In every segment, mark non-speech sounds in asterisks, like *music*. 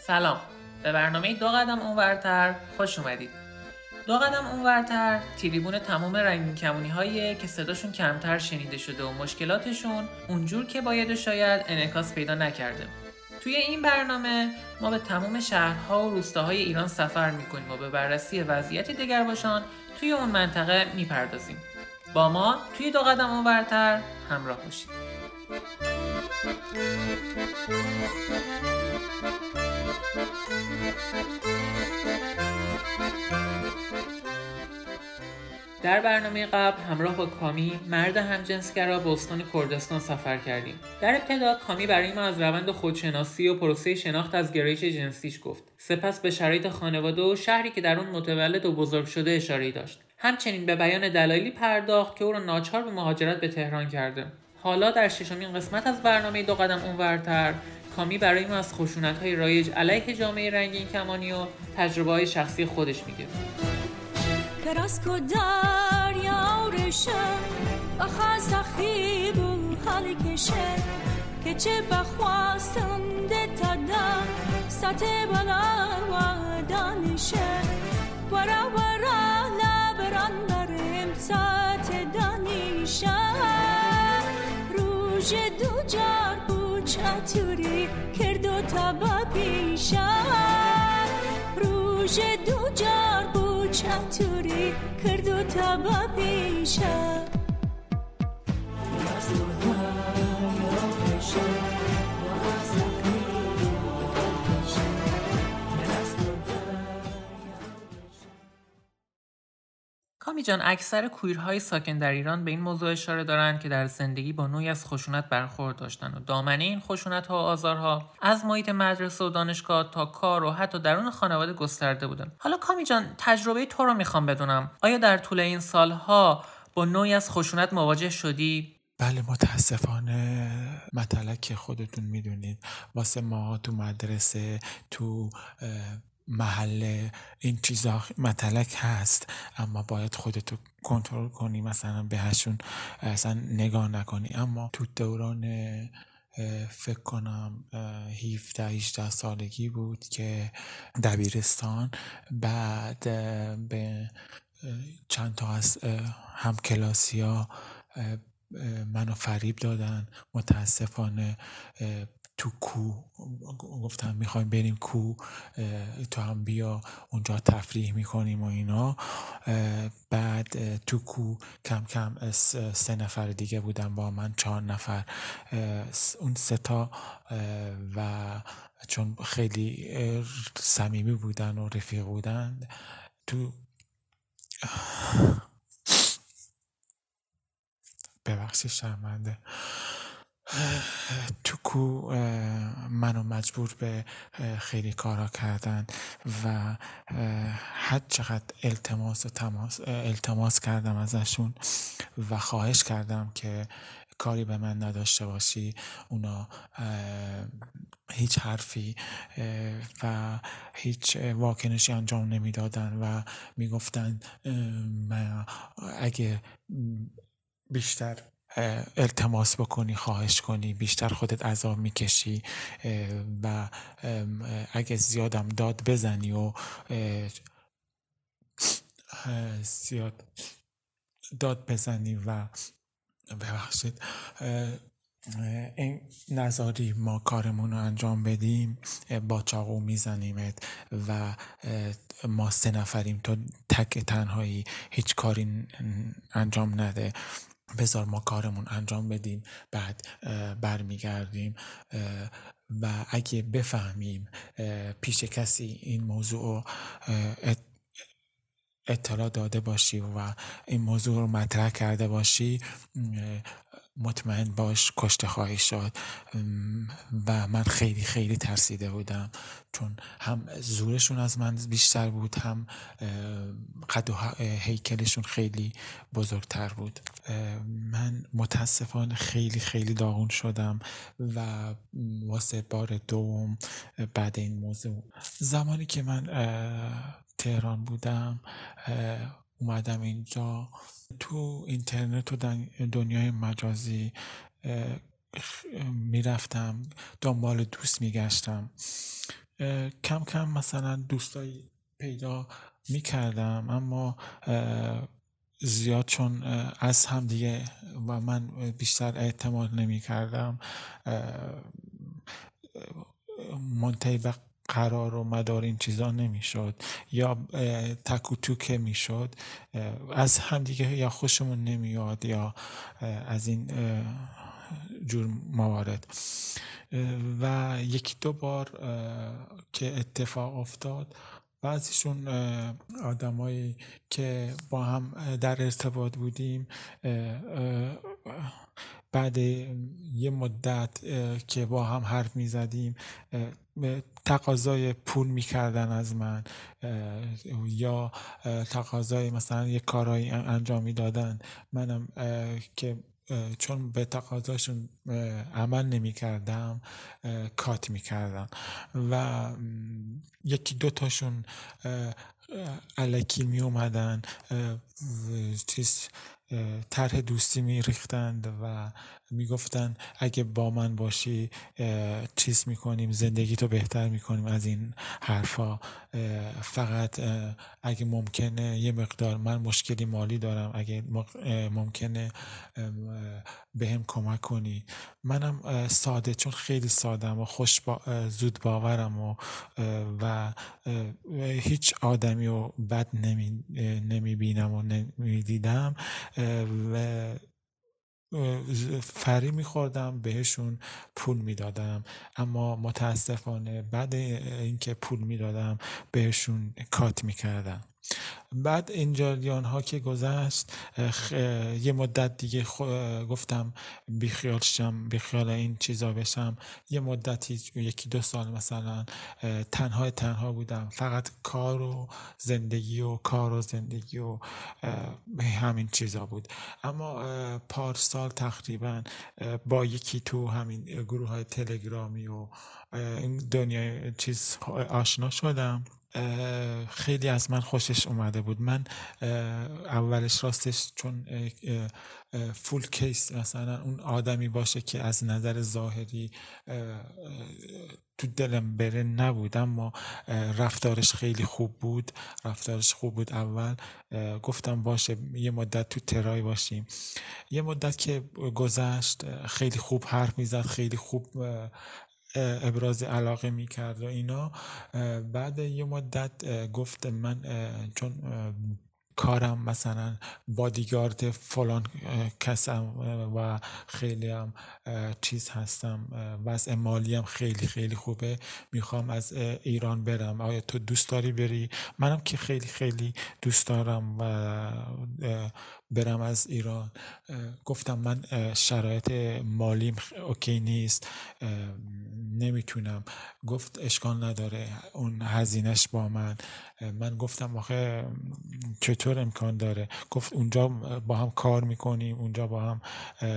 سلام. به برنامه دو قدم اونورتر خوش اومدید. دو قدم اونورتر تریبون تمام رنگین کمونی هایی که صداشون کمتر شنیده شده و مشکلاتشون اونجور که باید شاید انعکاس پیدا نکرده. توی این برنامه ما به تمام شهرها و روستاهای ایران سفر می‌کنیم و به بررسی وضعیت باشان توی اون منطقه می‌پردازیم. با ما توی دو قدم اونورتر همراه باشید. در برنامه قبل همراه با کامی مرد همجنسگرا به استان کردستان سفر کردیم. در ابتدا کامی برای ما از روند خودشناسی و پروسه شناخت از گرایش جنسیش گفت. سپس به شرایط خانواده و شهری که در اون متولد و بزرگ شده اشاره داشت. همچنین به بیان دلایلی پرداخت که او را ناچار به مهاجرت به تهران کرده. حالا در ششمین قسمت از برنامه دو قدم اونورتر کامی برای ما از خشونت های رایج علیه جامعه رنگین کمانی و تجربه های شخصی خودش میگه. کراسکو دریا رشه بخواست خیب و حال کشه. که چه بخواستم ده تدن سطح بلا و دانشه. برا برا لبران برم سطح دانیشه روژ دو جار بوچ اتوری کرد و تبا پیشه روژ دو جار بوچ چطوری کرد و تبا پیشه کامی جان اکثر کویرهای ساکن در ایران به این موضوع اشاره دارند که در زندگی با نوعی از خشونت برخورد داشتن و دامنه این خشونت ها و آزارها از محیط مدرسه و دانشگاه تا کار و حتی درون خانواده گسترده بودن. حالا کامی جان تجربه تو رو می‌خوام بدونم. آیا در طول این سالها با نوعی از خشونت مواجه شدی؟ بله متاسفانه مطلق که خودتون می‌دونید. واسه ما تو مدرسه تو محل این چیزا متلک هست اما باید خودتو کنترل کنی مثلا بهشون اصلا نگاه نکنی. اما تو دوران فکر کنم 17 18 سالگی بود که دبیرستان بعد به چند تا از هم کلاسی ها منو فریب دادن. متاسفانه تو کو گفتم می‌خوایم بریم کو تو هم بیا اونجا تفریح می‌کنیم و اینا. بعد تو کو کم کم سه نفر دیگه بودن با من چهار نفر. اون سه تا و چون خیلی صمیمی بودن و رفیق بودن تو *sighs* ببخشید شرمنده. تو کو منو مجبور به خیلی کارا کردن و هر چقدر التماس و تماس التماس کردم ازشون و خواهش کردم که کاری به من نداشته باشی اونا هیچ حرفی و هیچ واکنشی انجام نمی‌دادن و می‌گفتن اگه بیشتر التماس بکنی خواهش کنی بیشتر خودت عذاب می‌کشی و اگه زیادم داد بزنی و زیاد داد بزنی و ببخشید این نظاری ما کارمون رو انجام بدیم با چاقو میزنیمت و ما سه نفریم تو تک تنهایی هیچ کاری انجام نده. بذار ما کارمون انجام بدیم بعد برمیگردیم و اگه بفهمیم پیش کسی این موضوع اطلاع داده باشی و این موضوع رو مطرح کرده باشی مطمئن باش کشته خواهی شد. و من خیلی خیلی ترسیده بودم. چون هم زورشون از من بیشتر بود هم قد و هیکلشون خیلی بزرگتر بود. من متاسفانه خیلی خیلی داغون شدم و واسه بار دوم بعد این موضوع. زمانی که من تهران بودم اومدم اینجا. تو اینترنت و دنیای مجازی می‌رفتم دنبال دوست میگشتم. کم کم مثلا دوستایی پیدا می‌کردم اما زیاد چون از هم دیگه و من بیشتر اعتماد نمی کردم منتهی به قرار و مدار این چیزا نمی‌شد یا تک و توکه می‌شد از همدیگه یا خوشمون نمیاد یا از این جور موارد. و یکی دو بار که اتفاق افتاد بعضیشون آدمایی که با هم در ارتباط بودیم بعد یه مدت که با هم حرف می زدیم تقاضای پول می‌کردن از من یا تقاضای مثلا یه کارایی انجام می‌دادن. منم که چون به تقاضاشون عمل نمی کردم کات می کردم و یکی دوتاشون علکی می اومدن چیز طرح دوستی می ریختند و می‌گفتن اگه با من باشی چیز می‌کنیم زندگی تو بهتر می‌کنیم از این حرفا. فقط اگه ممکنه یه مقدار من مشکلی مالی دارم اگه ممکنه به هم کمک کنی. منم ساده چون خیلی سادم و خوش با زود باورم و, و هیچ آدمی رو بد نمی, نمی بینم و نمی دیدم فری میخوردم بهشون پول می‌دادم. اما متاسفانه بعد اینکه پول می‌دادم بهشون کات می‌کردم. بعد این جریان ها که گذشت یه مدت دیگه گفتم بیخیال شم بیخیال این چیزا بشم. یه مدتی یکی دو سال مثلا تنها تنها بودم. فقط کار و زندگی و کار و زندگی و همین چیزا بود. اما پارسال تقریبا با یکی تو همین گروه های تلگرامی و این دنیای چیز آشنا شدم. خیلی از من خوشش اومده بود. من اولش راستش چون فول کیس مثلا اون آدمی باشه که از نظر ظاهری تو دلم بره نبود اما رفتارش خیلی خوب بود. رفتارش خوب بود اول. گفتم باشه یه مدت تو ترای باشیم. یه مدت که گذشت خیلی خوب حرف می‌زد خیلی خوب ابراز علاقه می‌کرد و اینا. بعد یه مدت گفت من چون کارم مثلا بادیگارد فلان کسم و خیلی هم چیز هستم وضع مالی هم خیلی خیلی خوبه. می‌خوام از ایران برم. آیا تو دوست داری بری؟ منم که خیلی خیلی دوست دارم و برم از ایران. گفتم من شرایط مالیم اوکی نیست. نمی‌تونم. گفت اشکال نداره. اون هزینش با من. من گفتم آخه چطور امکان داره؟ گفت اونجا با هم کار می‌کنیم اونجا با هم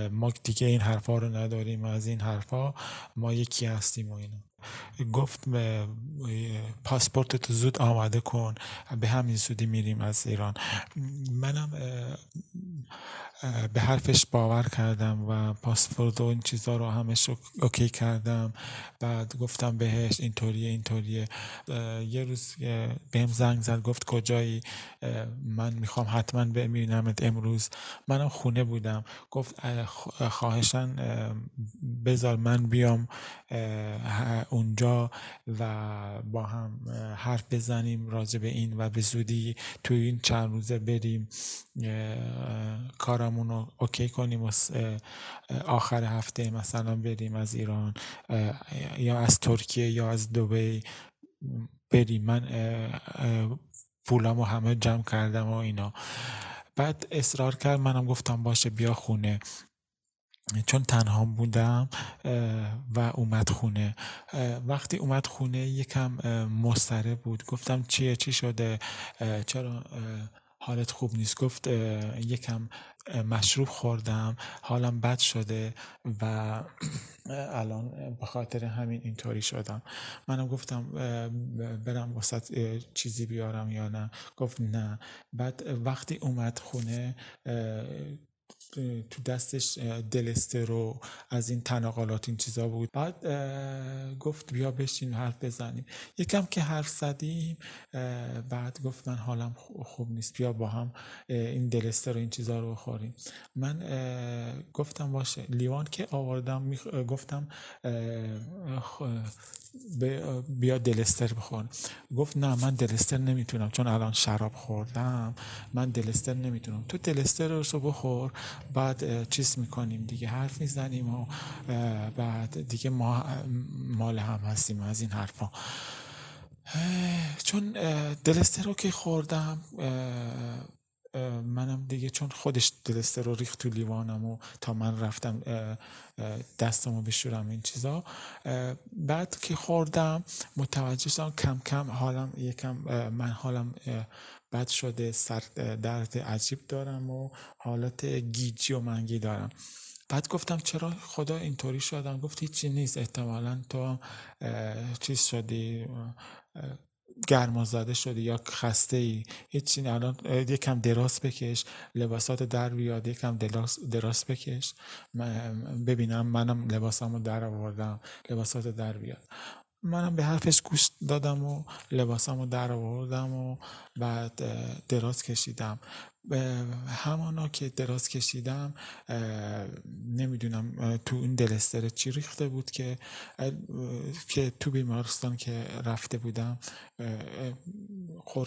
ما دیگه این حرفا رو نداریم از این حرفا ما یکی هستیم و اینا گفت پاسپورت تو زود آماده کن. به همین زودی میریم از ایران. منم به حرفش باور کردم و پاسپورت و این چیزا رو همش اوکی کردم. بعد گفتم بهش اینطوریه اینطوریه. یه روز بهم زنگ زد گفت کجایی؟ من می‌خوام حتما ببینمت امروز. منم خونه بودم. گفت خواهشن بذار من بیام اونجا و با هم حرف بزنیم راجع به این و به زودی توی این چند روزه بریم. کارمون رو اوکی کنیم و آخر هفته مثلا بریم از ایران یا از ترکیه یا از دوبی بریم. من پولامو همه جمع کردم و اینا. بعد اصرار کرد منم گفتم باشه بیا خونه. چون تنها بودم و اومد خونه. وقتی اومد خونه یکم مستره بود. گفتم چیه؟ چی شده؟ چرا؟ حالت خوب نیست. گفت یکم مشروب خوردم حالم بد شده و *clears throat* الان به خاطر همین اینطوری شدم. منم گفتم برم وسط چیزی بیارم یا نه. گفت نه. بعد وقتی اومد خونه تو دستش دلستر و از این تناقلات این چیزا بود. بعد گفت بیا بشین حرف بزنیم. یکم که حرف زدیم بعد گفت من حالم خوب نیست بیا با هم این دلستر و این چیزا رو بخوریم. من گفتم باشه. لیوان که آوردم گفتم بیا دلستر بخور. گفت نه من دلستر نمی‌تونم چون الان شراب خوردم. من دلستر نمی‌تونم. تو دلستر رو بخور بعد چیز می‌کنیم دیگه. حرف می‌زنیم و بعد دیگه ما مال هم هستیم از این حرفا. چون دلستر رو که خوردم منم دیگه چون خودش دلسته رو ریخت تو لیوانم و تا من رفتم دستمو بشورم این چیزا. بعد که خوردم متوجه شدم کم کم حالم یکم من حالم بد شده سر درد عجیب دارم و حالت گیجی و منگی دارم. بعد گفتم چرا خدا اینطوری شدم؟ گفت هیچی نیست احتمالا تو چیز شدی گرما زده شده یا خسته ای هیچی الان یکم دراز بکش لباسات در بیاد یکم دراز بکش. ببینم منم لباسامو در آوردم لباسات در بیاد. منم به حرفش گوش دادم و لباسامو در آوردم و بعد دراز کشیدم. همانا که دراز کشیدم نمی‌دونم تو این دلستر چی ریخته بود که که تو بیمارستان که رفته بودم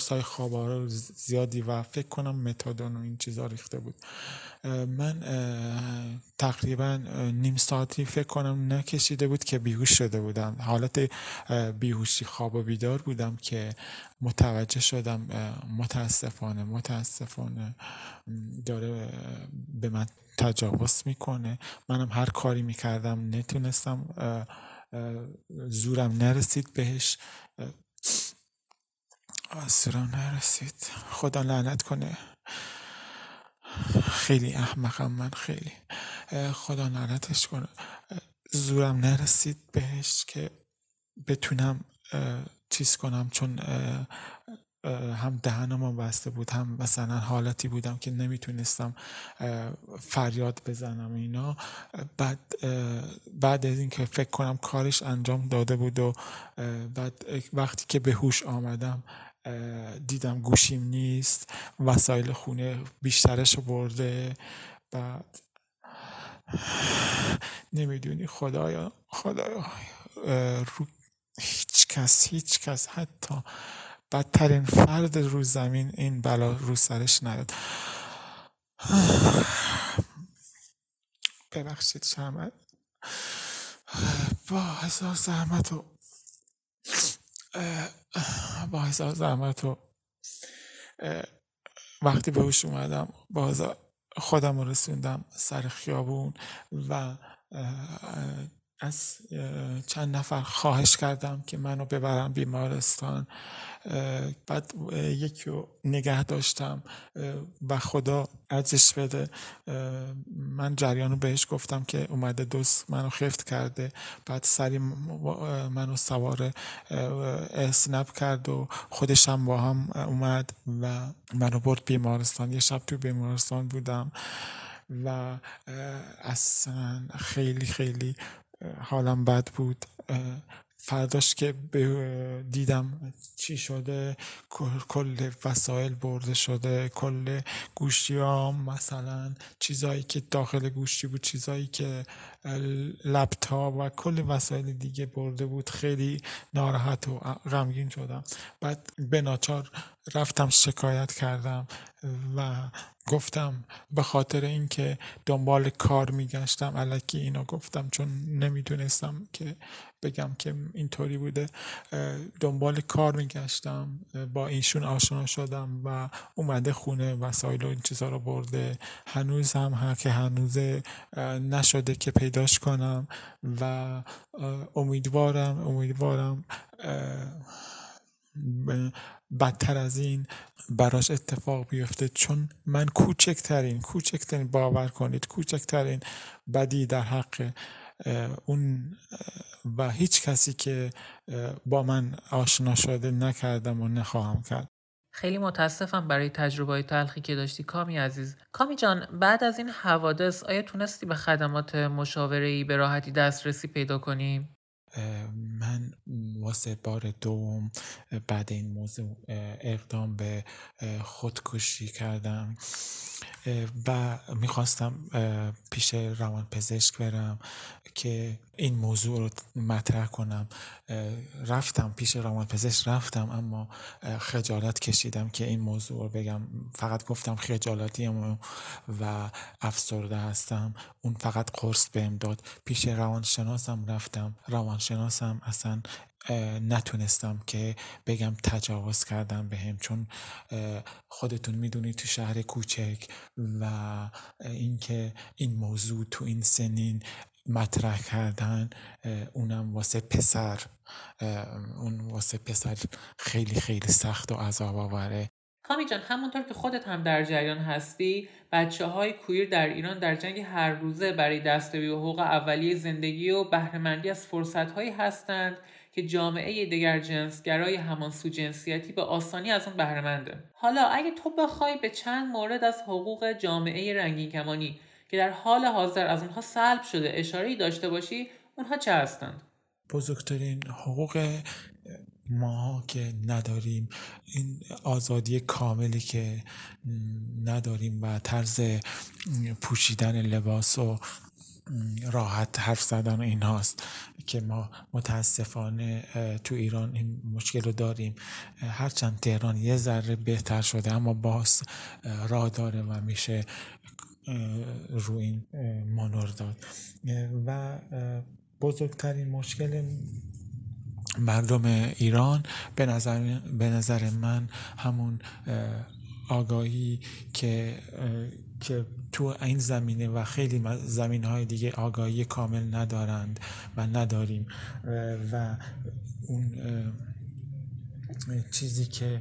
های خوابارو زیادی و فکر کنم متادون و این چیزا ریخته بود. من تقریبا نیم ساعتی فکر کنم نکشیده بود که بیهوش شده بودم. حالت بیهوشی خواب و بیدار بودم که متوجه شدم متاسفانه متاسفانه داره به من تجاوز می‌کنه. منم هر کاری می‌کردم نتونستم زورم نرسید بهش. آسرم نرسید. خدا لعنت کنه. خیلی احمقم من خیلی. خدا لعنتش کنه. زورم نرسید بهش که بتونم چیز کنم چون هم دهنم بسته بود هم مثلا حالتی بودم که نمی‌تونستم فریاد بزنم اینا. بعد بعد از اینکه فکر کنم کارش انجام داده بود و بعد وقتی که به هوش آمدم دیدم گوشیم نیست وسایل خونه بیشترش برده. بعد نمی‌دونی خدایا خدایا رو هیچ کس هیچ کس حتی بدترین فرد رو زمین این بلا رو سرش نیاد ببخشید شرمت. با هزار زحمت و با هزار زحمت و وقتی به هوش اومدم باز خودم رسوندم سر خیابون و از چند نفر خواهش کردم که منو ببرم بیمارستان. بعد یکی رو نگه داشتم و خدا ارزش بده. من جریان بهش گفتم که اومده دوست منو خفت کرده. بعد سری منو سوار اسنپ کرد و خودش هم با هم اومد و منو برد بیمارستان. یه شب تو بیمارستان بودم و اصلا خیلی خیلی حالم بد بود. فرداش که دیدم چی شده کل وسایل برده شده کل گوشیام مثلا چیزایی که داخل گوشی بود چیزایی که لپتاپ و کل وسایل دیگه برده بود خیلی ناراحت و غمگین شدم. بعد به ناچار رفتم شکایت کردم و گفتم به خاطر اینکه دنبال کار میگشتم علکی اینا گفتم چون نمی‌دونستم که بگم که اینطوری بوده. دنبال کار میگشتم با اینشون آشنا شدم و اومده خونه وسایل و این چیزا رو برده. هنوز هم هر که هنوز نشده که پیداش کنم و امیدوارم امیدوارم بدتر از این براش اتفاق بیفته. چون من کوچکترین کوچکترین باور کنید کوچکترین بدی در حق اون و هیچ کسی که با من آشنا شده نکردم و نخواهم کرد. خیلی متاسفم برای تجربه های تلخی که داشتی کامی عزیز. کامی جان بعد از این حوادث آیا تونستی به خدمات مشاوره ای به راحتی دسترسی پیدا کنی؟ من واسه بار دوم بعد این موضوع اقدام به خودکشی کردم. و می‌خواستم پیش روان پزشک برم که این موضوع رو مطرح کنم. رفتم پیش روان پزشک رفتم اما خجالت کشیدم که این موضوع رو بگم. فقط گفتم خجالتی و افسرده هستم. اون فقط قرص بهم داد. پیش روانشناسم رفتم. روانشناسم اصلا نتونستم که بگم تجاوز کردم بهم چون خودتون می‌دونید تو شهر کوچک و اینکه این موضوع تو این سنین مطرح کردن اونم واسه پسر اون واسه پسر خیلی خیلی سخت و عذاب آوره کامی جان همونطور که خودت هم در جریان هستی بچه های کویر در ایران در جنگ هر روزه برای دستیابی به حقوق اولیه زندگی و بهرهمندی از فرصت هایی هستند که جامعه دگر جنسگرای همان سو جنسیتی به آسانی از اون بهرهمنده. حالا اگه تو بخوای به چند مورد از حقوق جامعه رنگین کمانی که در حال حاضر از اونها سلب شده اشاره داشته باشی اونها چه هستند؟ بزرگترین حقوق ما که نداریم این آزادی کاملی که نداریم و طرز پوشیدن لباس و راحت حرف زدن این هاست که ما متاسفانه تو ایران این مشکل رو داریم. هرچند تهران یه ذره بهتر شده اما باز راه داره و میشه رو این مانور داد. و بزرگترین مشکل مردم ایران به نظر, به نظر من همون آگاهی که که تو این زمینه و خیلی زمین های دیگه آگاهی کامل ندارند و نداریم. و اون چیزی که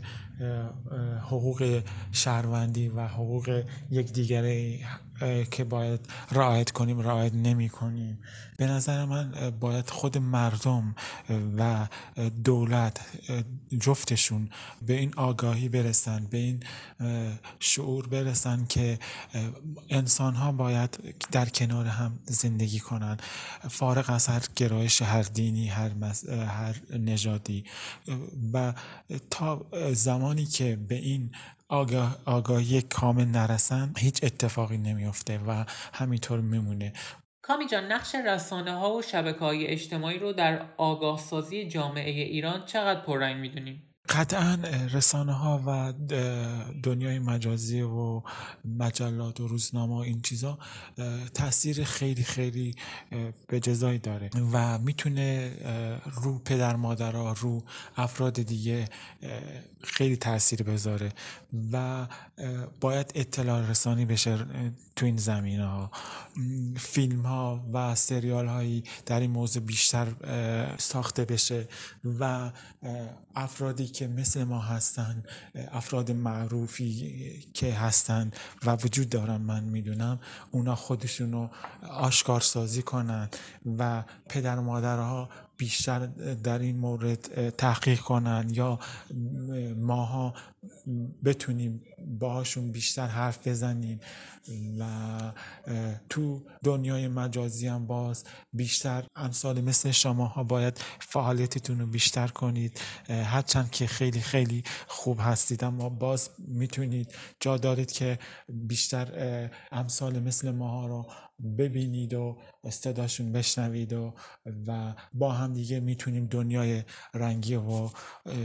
حقوق شهروندی و حقوق یکدیگره که باید رعایت کنیم رعایت نمی کنیم. به نظر من باید خود مردم و دولت جفتشون به این آگاهی برسن به این شعور برسن که انسان ها باید در کنار هم زندگی کنن. فارغ از هر گرایش هر دینی هر, هر نژادی. و تا زمانی که به این آگاه، آگاهی کامل نرسن هیچ اتفاقی نمیافته و همینطور میمونه کامی جان نقش رسانه ها و شبکه های اجتماعی رو در آگاه سازی جامعه ایران چقدر پررنگ می‌دونیم؟ قطعا رسانه ها و دنیای مجازی و مجلات و روزنامه این چیزا تاثیر خیلی خیلی به جزایی داره و می‌تونه رو پدر مادرها رو افراد دیگه خیلی تاثیر بذاره و باید اطلاع رسانی بشه تو این زمینه ها فیلم ها و سریال هایی در این موضوع بیشتر ساخته بشه و افرادی که مثل ما هستن افراد معروفی که هستن و وجود دارن من می‌دونم اونا خودشون رو آشکار سازی کنن و پدر مادرها بیشتر در این مورد تحقیق کنن یا ماها بتونیم باهاشون بیشتر حرف بزنیم و تو دنیای مجازی هم باز بیشتر امثال مثل شما ها باید فعالیتتون رو بیشتر کنید. هرچند که خیلی خیلی خوب هستید. اما باز می‌تونید جا دارید که بیشتر امثال مثل ماها رو ببینید و صداشون بشنوید و و با هم دیگه می‌تونیم دنیای رنگی و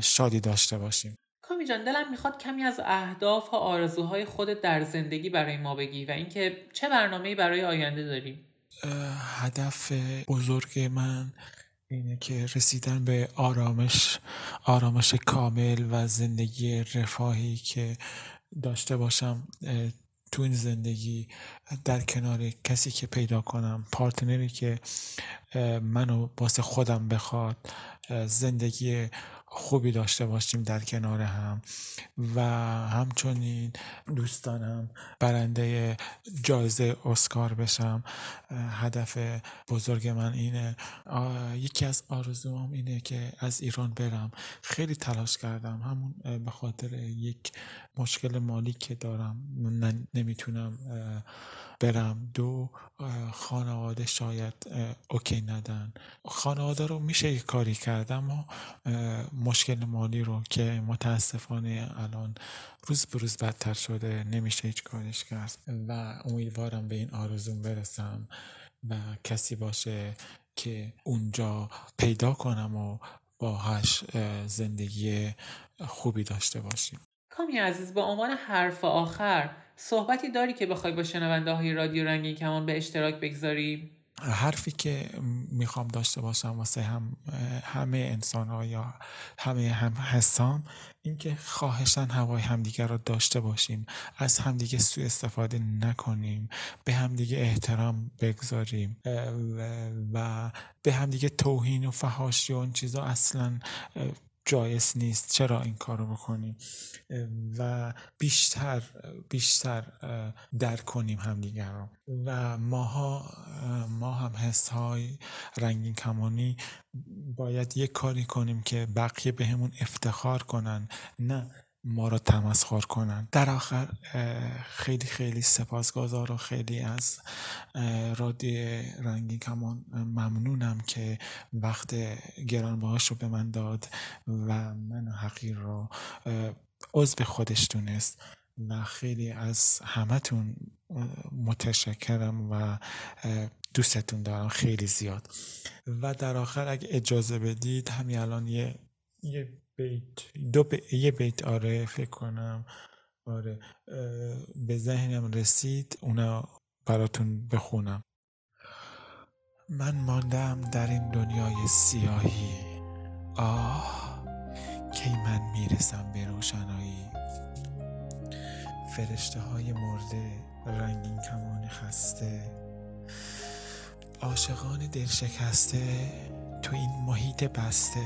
شادی داشته باشیم. کامی جان دلم می‌خواد کمی از اهداف و آرزوهای خودت در زندگی برای ما بگی و اینکه چه برنامه‌ای برای آینده داری؟ هدف بزرگ من اینه که رسیدن به آرامش آرامش کامل و زندگی رفاهی که داشته باشم تو این زندگی در کنار کسی که پیدا کنم پارتنری که منو واسه خودم بخواد زندگی خوبی داشته باشیم در کنار هم و همچنین دوستانم برنده جایزه اسکار بشم. هدف بزرگ من اینه یکی از آرزوام اینه که از ایران برم. خیلی تلاش کردم. همون به خاطر یک مشکل مالی که دارم. نمی‌تونم برم. دو خانواده شاید اوکی ندن. خانواده رو میشه کاری کردم و مشکل مالی رو که متاسفانه الان روز به روز بدتر شده نمیشه هیچ کارش کرد و امیدوارم به این آرزوم برسم و کسی باشه که اونجا پیدا کنم و باهاش زندگی خوبی داشته باشیم کامی عزیز به عنوان حرف آخر صحبتی داری که بخوای با شنونده های رادیو رنگین کمان به اشتراک بگذاری؟ حرفی که می‌خوام داشته باشم واسه هم همه انسان ها یا همه هم حسام اینکه خواهشن هوای همدیگه رو داشته باشیم. از همدیگه سوء استفاده نکنیم. به همدیگه احترام بگذاریم. و به همدیگه توهین و فهاشی و اون چیزا اصلا جایز نیست. چرا این کار رو بکنیم و بیشتر بیشتر درک کنیم همدیگر رو. و ماها ما هم حس های رنگین کمانی باید یک کاری کنیم که بقیه به همون افتخار کنن. نه ما را تمسخر کنند در آخر خیلی خیلی سپاسگزار و خیلی از رادی رنگی کمان ممنونم که وقت گرانبهاش رو به من داد و من حقیر رو عضو خودش دونست و خیلی از همتون متشکرم و دوستتون دارم خیلی زیاد. و در آخر اگه اجازه بدید همین الان یه یه بیت دو یه بیت آره فکر کنم. آره به ذهنم رسید اونا براتون بخونم. من ماندم در این دنیای سیاهی. آه کی من می‌رسم به روشنایی؟ فرشته های مرده رنگین کمان خسته. عاشقان دل شکسته تو این محیط بسته.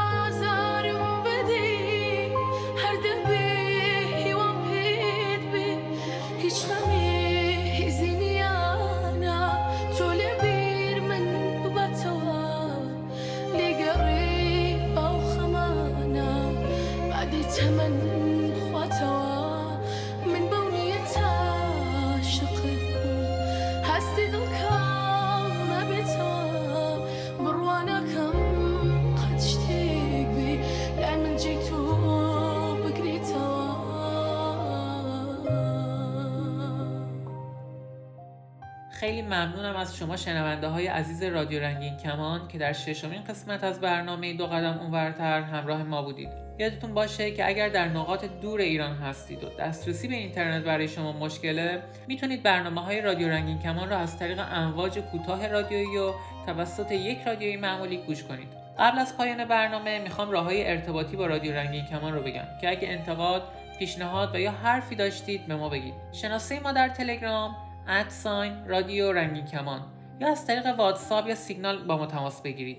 ممنونم از شما شنونده های عزیز رادیو رنگین کمان که در ششمین قسمت از برنامه دو قدم اونورتر همراه ما بودید. یادتون باشه که اگر در نقاط دور ایران هستید و دسترسی به اینترنت برای شما مشکله می‌تونید برنامه های رادیو رنگین کمان را از طریق امواج کوتاه رادیویی و توسط یک رادیویی معمولی گوش کنید. قبل از پایان برنامه می‌خوام راه های ارتباطی با رادیو رنگین کمان رو بگم که اگه انتقاد پیشنهاد و یا حرفی داشتید به ما بگید. شناسه ما در تلگرام at sign رادیو رنگین کمان. یا از طریق واتساپ یا سیگنال با ما تماس بگیرید.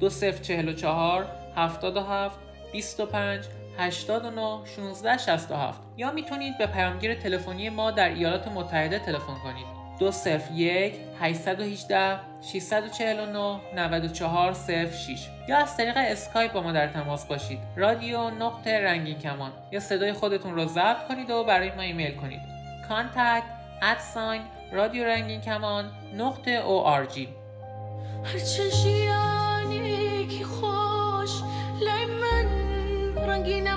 2044 77 25 89 16 67 یا می‌تونید به پیامگیر تلفنی ما در ایالات متحده تلفن کنید. 201 818 649 94 06 یا از طریق اسکایپ با ما در تماس باشید. رادیو نقطه رنگین کمان. یا صدای خودتون رو ضبط کنید و برای ما ایمیل کنید. کانتکت ادساین رادیو رنگین کمان نقطه او آر جی. جیانی که خوش لای من رنگین